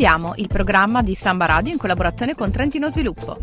Sappiamo, il programma di Samba Radio in collaborazione con Trentino Sviluppo.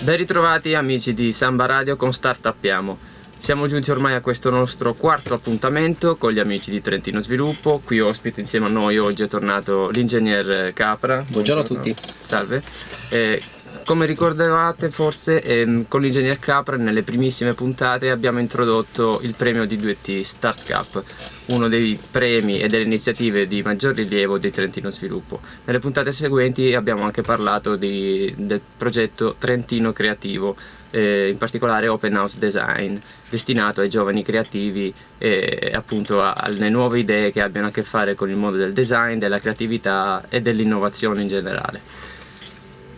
Ben ritrovati amici di Samba Radio con Startuppiamo. Siamo giunti ormai a questo nostro quarto appuntamento con gli amici di Trentino Sviluppo. Qui ospite insieme a noi oggi è tornato l'ingegner Capra. Buongiorno, Buongiorno a tutti. Salve. Eh, come ricordavate forse ehm, con l'ingegner Capra nelle primissime puntate abbiamo introdotto il premio di 2T Start Cup, uno dei premi e delle iniziative di maggior rilievo di Trentino Sviluppo. Nelle puntate seguenti abbiamo anche parlato di, del progetto Trentino Creativo, eh, in particolare Open House Design, destinato ai giovani creativi e appunto alle nuove idee che abbiano a che fare con il mondo del design, della creatività e dell'innovazione in generale.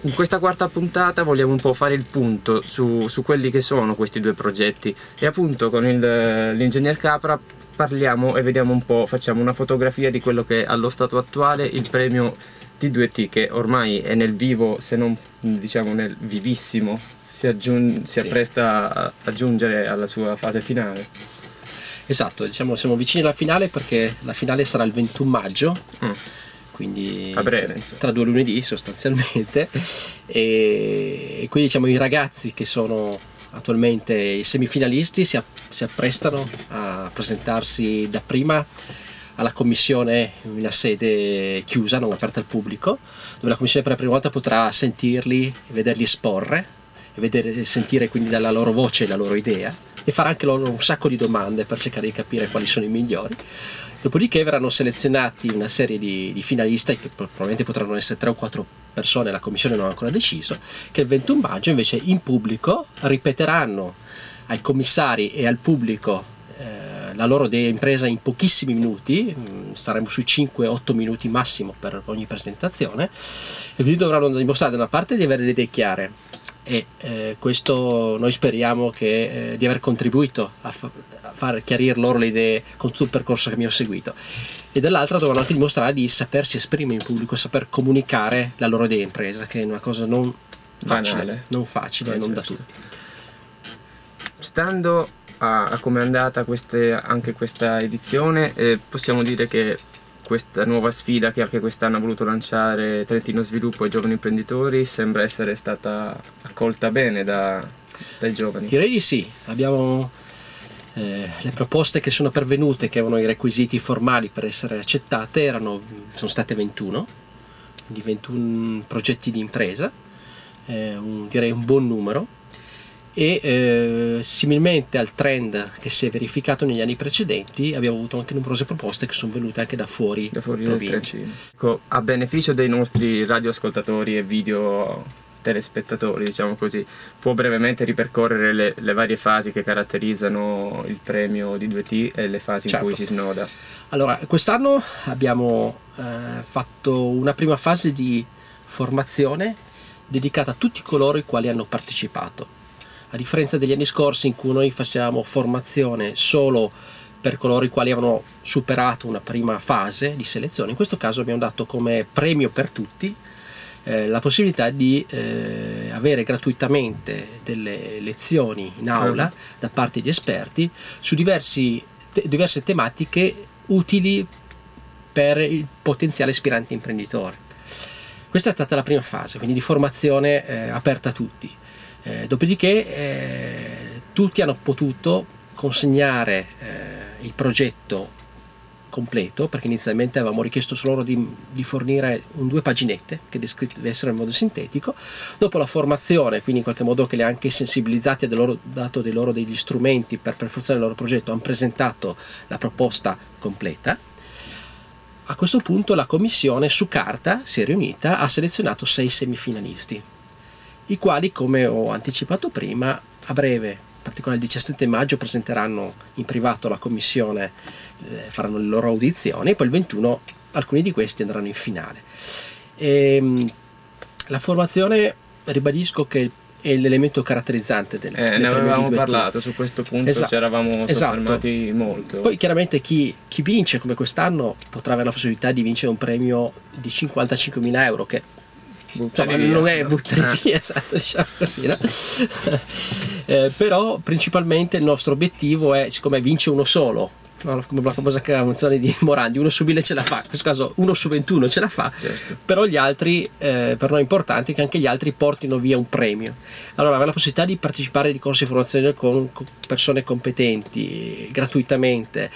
In questa quarta puntata vogliamo un po' fare il punto su, su quelli che sono questi due progetti e appunto con l'ingegner Capra parliamo e vediamo un po', facciamo una fotografia di quello che è allo stato attuale il premio T2T che ormai è nel vivo, se non diciamo nel vivissimo, si, aggiun- si sì. appresta a giungere alla sua fase finale. Esatto, diciamo siamo vicini alla finale perché la finale sarà il 21 maggio. Mm quindi tra due lunedì sostanzialmente e, e, quindi diciamo i ragazzi che sono attualmente i semifinalisti si, si apprestano a presentarsi dapprima alla commissione in una sede chiusa, non aperta al pubblico, dove la commissione per la prima volta potrà sentirli, vederli esporre e vedere, sentire quindi dalla loro voce la loro idea e fare anche loro un sacco di domande per cercare di capire quali sono i migliori. Dopodiché verranno selezionati una serie di, di finalisti, che probabilmente potranno essere 3 o 4 persone, la commissione non ha ancora deciso, che il 21 maggio invece in pubblico ripeteranno ai commissari e al pubblico eh, la loro impresa in pochissimi minuti, mm, staremo sui 5-8 minuti massimo per ogni presentazione, e quindi dovranno dimostrare da una parte di avere le idee chiare, e eh, questo noi speriamo che, eh, di aver contribuito a, fa- a, far chiarire loro le idee con tutto il percorso che abbiamo seguito e dall'altra dovranno anche dimostrare di sapersi esprimere in pubblico, saper comunicare la loro idea impresa che è una cosa non facile, Banale. non facile e non da tutti. Stando a, a come è andata queste, anche questa edizione, eh, possiamo dire che questa nuova sfida che anche quest'anno ha voluto lanciare Trentino Sviluppo ai giovani imprenditori sembra essere stata accolta bene da, dai giovani. Direi di sì, abbiamo eh, le proposte che sono pervenute, che avevano i requisiti formali per essere accettate, erano, sono state 21, quindi 21 progetti di impresa, eh, un, direi un buon numero e eh, similmente al trend che si è verificato negli anni precedenti abbiamo avuto anche numerose proposte che sono venute anche da fuori, da fuori provincia. Ecco, a beneficio dei nostri radioascoltatori e video telespettatori, diciamo così, può brevemente ripercorrere le, le, varie fasi che caratterizzano il premio di 2T e le fasi certo. in cui certo. si snoda. Allora, quest'anno abbiamo eh, fatto una prima fase di formazione dedicata a tutti coloro i quali hanno partecipato a differenza degli anni scorsi in cui noi facevamo formazione solo per coloro i quali avevano superato una prima fase di selezione, in questo caso abbiamo dato come premio per tutti eh, la possibilità di eh, avere gratuitamente delle lezioni in aula da parte di esperti su diversi, te, diverse tematiche utili per il potenziale aspirante imprenditore. Questa è stata la prima fase, quindi di formazione eh, aperta a tutti. Eh, dopodiché eh, tutti hanno potuto consegnare eh, il progetto completo perché inizialmente avevamo richiesto solo loro di, di, fornire un, due paginette che deve essere in modo sintetico. Dopo la formazione quindi in qualche modo che li ha anche sensibilizzati e dato dei loro degli strumenti per perfezionare il loro progetto hanno presentato la proposta completa. A questo punto la commissione su carta si è riunita ha selezionato sei semifinalisti i quali, come ho anticipato prima, a breve, in particolare il 17 maggio, presenteranno in privato alla commissione, eh, faranno le loro audizioni e poi il 21 alcuni di questi andranno in finale. E, ehm, la formazione, ribadisco che è l'elemento caratterizzante del, eh, del ne avevamo parlato su questo punto esatto. ci eravamo soffermati esatto. molto poi chiaramente chi, chi, vince come quest'anno potrà avere la possibilità di vincere un premio di 55.000 euro che insomma, non è buttare eh. via, esatto, diciamo così, no? eh, però principalmente il nostro obiettivo è, siccome vince uno solo, come la famosa canzone di Morandi, uno su mille ce la fa, in questo caso uno su 21 ce la fa, certo. però gli altri, eh, per noi è importante che anche gli altri portino via un premio. Allora, avere la possibilità di partecipare di corsi di formazione con persone competenti, gratuitamente,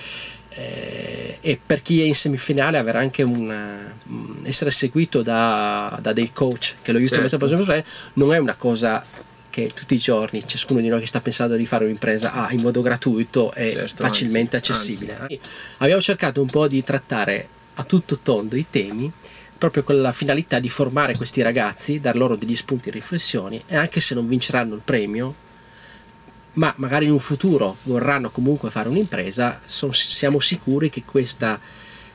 eh, e per chi è in semifinale avere anche un essere seguito da, da dei coach che lo aiutano certo. a mettere non è una cosa che tutti i giorni ciascuno di noi che sta pensando di fare un'impresa ha in modo gratuito e certo, facilmente anzi, accessibile. Anzi. Abbiamo cercato un po' di trattare a tutto tondo i temi proprio con la finalità di formare questi ragazzi, dar loro degli spunti di riflessioni e anche se non vinceranno il premio, ma magari in un futuro vorranno comunque fare un'impresa, siamo sicuri che questa,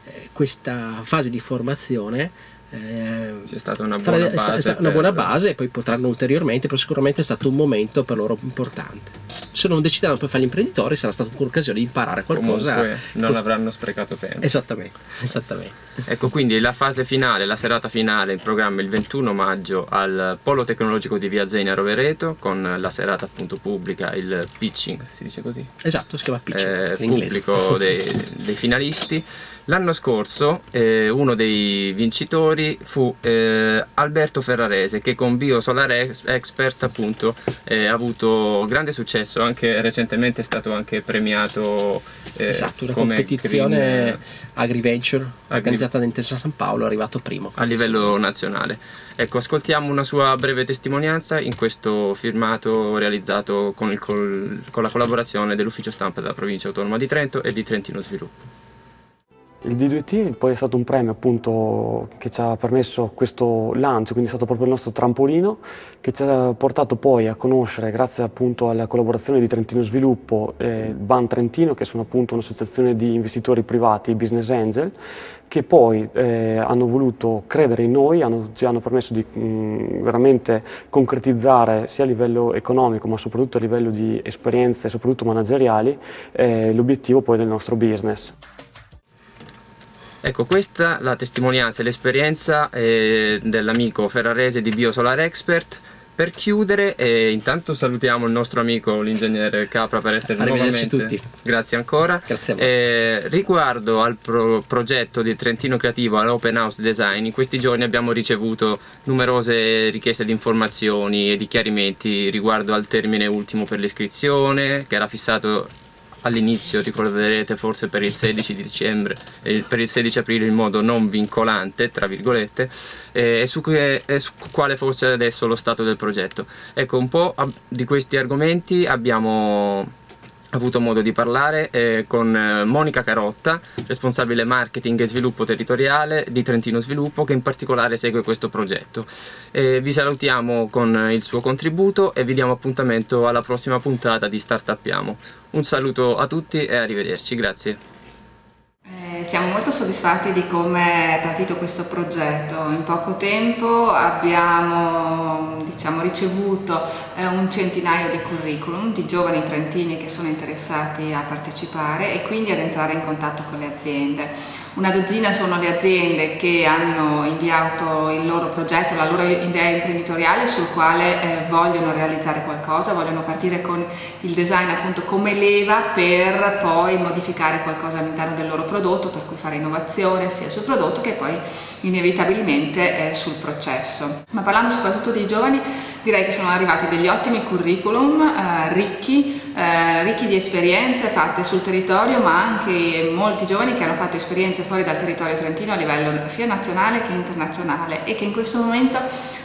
eh, questa fase di formazione eh, sia stata una buona, base, una buona base e poi potranno ulteriormente, però sicuramente è stato un momento per loro importante. Se non decideranno poi fare l'imprenditore sarà stata un'occasione di imparare qualcosa. Comunque non con... avranno sprecato tempo. Esattamente, esattamente. Ecco quindi la fase finale, la serata finale in programma il 21 maggio al Polo Tecnologico di Via Zena Rovereto con la serata appunto pubblica, il pitching, si dice così? Esatto, si chiama pitching. Eh, pubblico dei, dei finalisti. L'anno scorso eh, uno dei vincitori fu eh, Alberto Ferrarese che con BioSolar Expert appunto eh, ha avuto grande successo, anche recentemente è stato anche premiato eh, esatto, una competizione green, AgriVenture organizzata da Intesa San Paolo, è arrivato primo. A livello nazionale. Ecco, ascoltiamo una sua breve testimonianza in questo firmato realizzato con, il, con la collaborazione dell'ufficio stampa della provincia autonoma di Trento e di Trentino Sviluppo. Il D2T poi è stato un premio appunto che ci ha permesso questo lancio, quindi è stato proprio il nostro trampolino che ci ha portato poi a conoscere, grazie appunto alla collaborazione di Trentino Sviluppo e Ban Trentino, che sono appunto un'associazione di investitori privati, business angel, che poi eh, hanno voluto credere in noi, hanno, ci hanno permesso di mh, veramente concretizzare sia a livello economico ma soprattutto a livello di esperienze, soprattutto manageriali, eh, l'obiettivo poi del nostro business. Ecco, questa è la testimonianza e l'esperienza eh, dell'amico ferrarese di BioSolar Expert. Per chiudere, eh, intanto salutiamo il nostro amico l'ingegnere Capra per essere nuovamente tutti. Grazie ancora. Grazie a voi. Eh, riguardo al pro progetto di Trentino Creativo all'Open House Design, in questi giorni abbiamo ricevuto numerose richieste di informazioni e di chiarimenti riguardo al termine ultimo per l'iscrizione, che era fissato all'inizio ricorderete forse per il 16 dicembre e per il 16 aprile in modo non vincolante tra virgolette eh, e su, e su quale fosse adesso lo stato del progetto. Ecco un po' di questi argomenti abbiamo avuto modo di parlare eh, con eh, Monica Carotta, responsabile marketing e sviluppo territoriale di Trentino Sviluppo, che in particolare segue questo progetto. Eh, vi salutiamo con il suo contributo e vi diamo appuntamento alla prossima puntata di Startuppiamo. Un saluto a tutti e arrivederci, grazie. Siamo molto soddisfatti di come è partito questo progetto. In poco tempo abbiamo diciamo, ricevuto eh, un centinaio di curriculum di giovani trentini che sono interessati a partecipare e quindi ad entrare in contatto con le aziende. Una dozzina sono le aziende che hanno inviato il loro progetto, la loro idea imprenditoriale sul quale eh, vogliono realizzare qualcosa, vogliono partire con il design appunto come leva per poi modificare qualcosa all'interno del loro prodotto, per cui fare innovazione sia sul prodotto che poi inevitabilmente eh, sul processo. Ma parlando soprattutto dei giovani, direi che sono arrivati degli ottimi curriculum eh, ricchi eh, ricchi di esperienze fatte sul territorio ma anche molti giovani che hanno fatto esperienze fuori dal territorio trentino a livello sia nazionale che internazionale e che in questo momento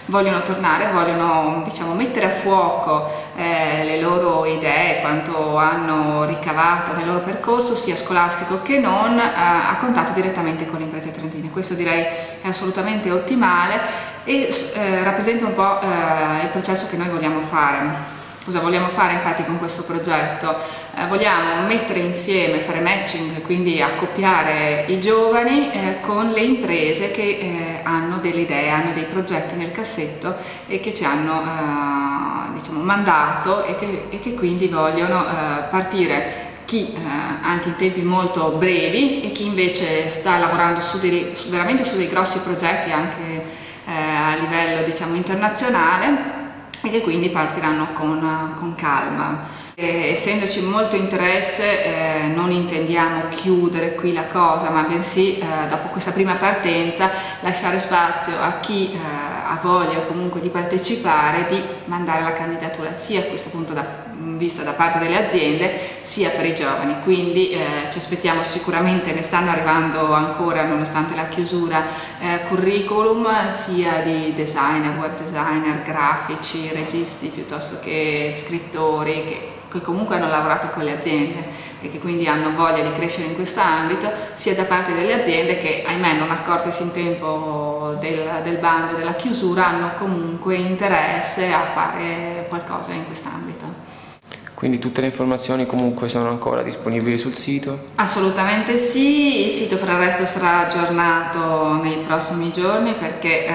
vogliono tornare, vogliono diciamo, mettere a fuoco eh, le loro idee, quanto hanno ricavato nel loro percorso sia scolastico che non eh, a contatto direttamente con le imprese trentine. Questo direi è assolutamente ottimale e eh, rappresenta un po' eh, il processo che noi vogliamo fare. Cosa vogliamo fare infatti con questo progetto? Eh, vogliamo mettere insieme, fare matching, quindi accoppiare i giovani eh, con le imprese che eh, hanno delle idee, hanno dei progetti nel cassetto e che ci hanno eh, diciamo, mandato e che, e che, quindi vogliono eh, partire chi eh, anche in tempi molto brevi e chi invece sta lavorando su dei, su, veramente su dei grossi progetti anche a livello diciamo, internazionale e che quindi partiranno con, con calma. Eh, essendoci molto interesse eh, non intendiamo chiudere qui la cosa, ma bensì eh, dopo questa prima partenza lasciare spazio a chi eh, ha voglia comunque di partecipare, di mandare la candidatura sia a questo punto da, vista da parte delle aziende sia per i giovani. Quindi eh, ci aspettiamo sicuramente, ne stanno arrivando ancora nonostante la chiusura, eh, curriculum sia di designer, web designer, grafici, registi piuttosto che scrittori che che comunque hanno lavorato con le aziende e che quindi hanno voglia di crescere in questo ambito, sia da parte delle aziende che, ahimè, non accortesi in tempo del, del bando e della chiusura, hanno comunque interesse a fare qualcosa in quest'ambito. Quindi tutte le informazioni comunque sono ancora disponibili sul sito? Assolutamente sì, il sito fra il resto sarà aggiornato nei prossimi giorni perché eh,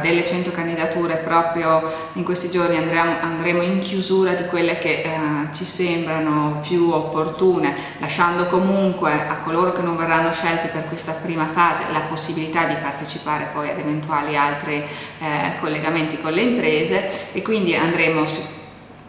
delle 100 candidature proprio in questi giorni andremo, andremo in chiusura di quelle che eh, ci sembrano più opportune, lasciando comunque a coloro che non verranno scelti per questa prima fase la possibilità di partecipare poi ad eventuali altri eh, collegamenti con le imprese e quindi andremo su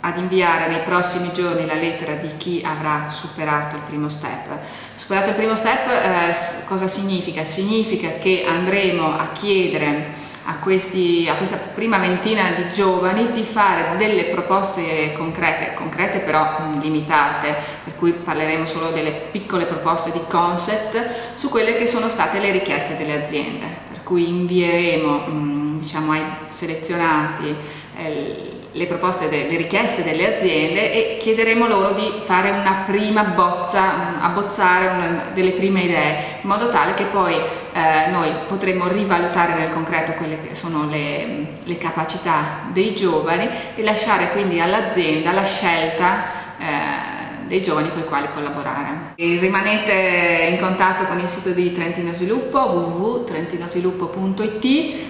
ad inviare nei prossimi giorni la lettera di chi avrà superato il primo step. Superato il primo step eh, cosa significa? Significa che andremo a chiedere a, questi, a, questa prima ventina di giovani di fare delle proposte concrete, concrete però mh, limitate, per cui parleremo solo delle piccole proposte di concept su quelle che sono state le richieste delle aziende, per cui invieremo mh, diciamo, ai selezionati eh, le proposte, le richieste delle aziende e chiederemo loro di fare una prima bozza, abbozzare una, delle prime idee, in modo tale che poi eh, noi potremo rivalutare nel concreto quelle che sono le, le capacità dei giovani e lasciare quindi all'azienda la scelta eh, dei giovani con i quali collaborare. E rimanete in contatto con il sito di Trentino Sviluppo www.trentinosviluppo.it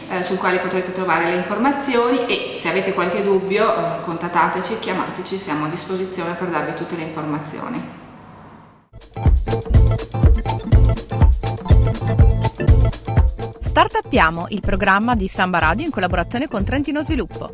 eh, sul quale potrete trovare le informazioni e se avete qualche dubbio eh, contattateci, chiamateci, siamo a disposizione per darvi tutte le informazioni. Startuppiamo, il programma di Samba Radio in collaborazione con Trentino Sviluppo.